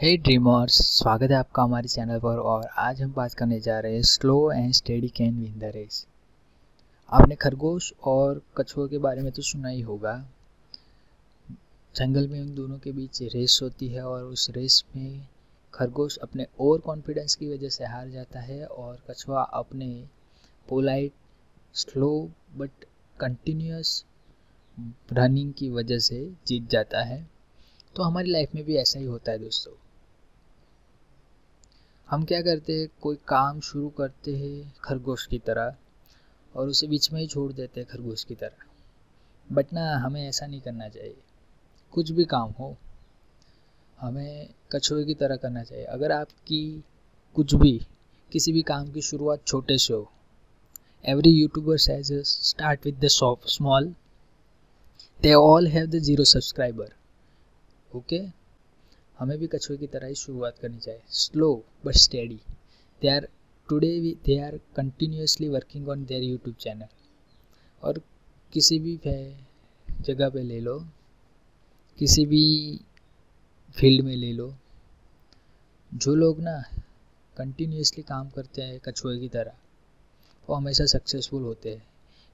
हे dreamers स्वागत है आपका हमारे चैनल पर और आज हम बात करने जा रहे हैं slow and steady can win the race आपने खरगोश और कछुआ के बारे में तो सुना ही होगा। जंगल में उन दोनों के बीच रेस होती है और उस रेस में खरगोश अपने ओवर कॉन्फिडेंस की वजह से हार जाता है और कछुआ अपने polite slow but continuous running की वजह से जीत जाता है। तो हमारी लाइफ में भी ऐसा ही होता है दोस्तों। हम क्या करते हैं? कोई काम शुरू करते हैं खरगोश की तरह और उसे बीच में ही छोड़ देते हैं खरगोश की तरह। बट ना, हमें ऐसा नहीं करना चाहिए। कुछ भी काम हो, हमें कछुए की तरह करना चाहिए। अगर आपकी कुछ भी, किसी भी काम की शुरुआत छोटे से हो every YouTuber says start with the small they all have the zero subscriber okay हमें भी कछुए की तरह ही शुरुआत करनी चाहिए। Slow but steady they are today they are continuously working on their YouTube channel और किसी भी जगह पे ले लो। किसी भी फ़ील्ड में ले लो। जो लोग ना कंटिन्यूसली काम करते हैं कछुए की तरह, वो हमेशा सक्सेसफुल होते हैं।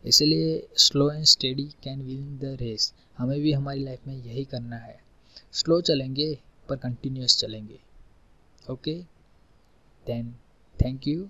इसलिए slow and steady can win the race हमें भी हमारी लाइफ में यही करना है। स्लो चलेंगे। पर कंटिन्यूस चलेंगे। Okay then thank you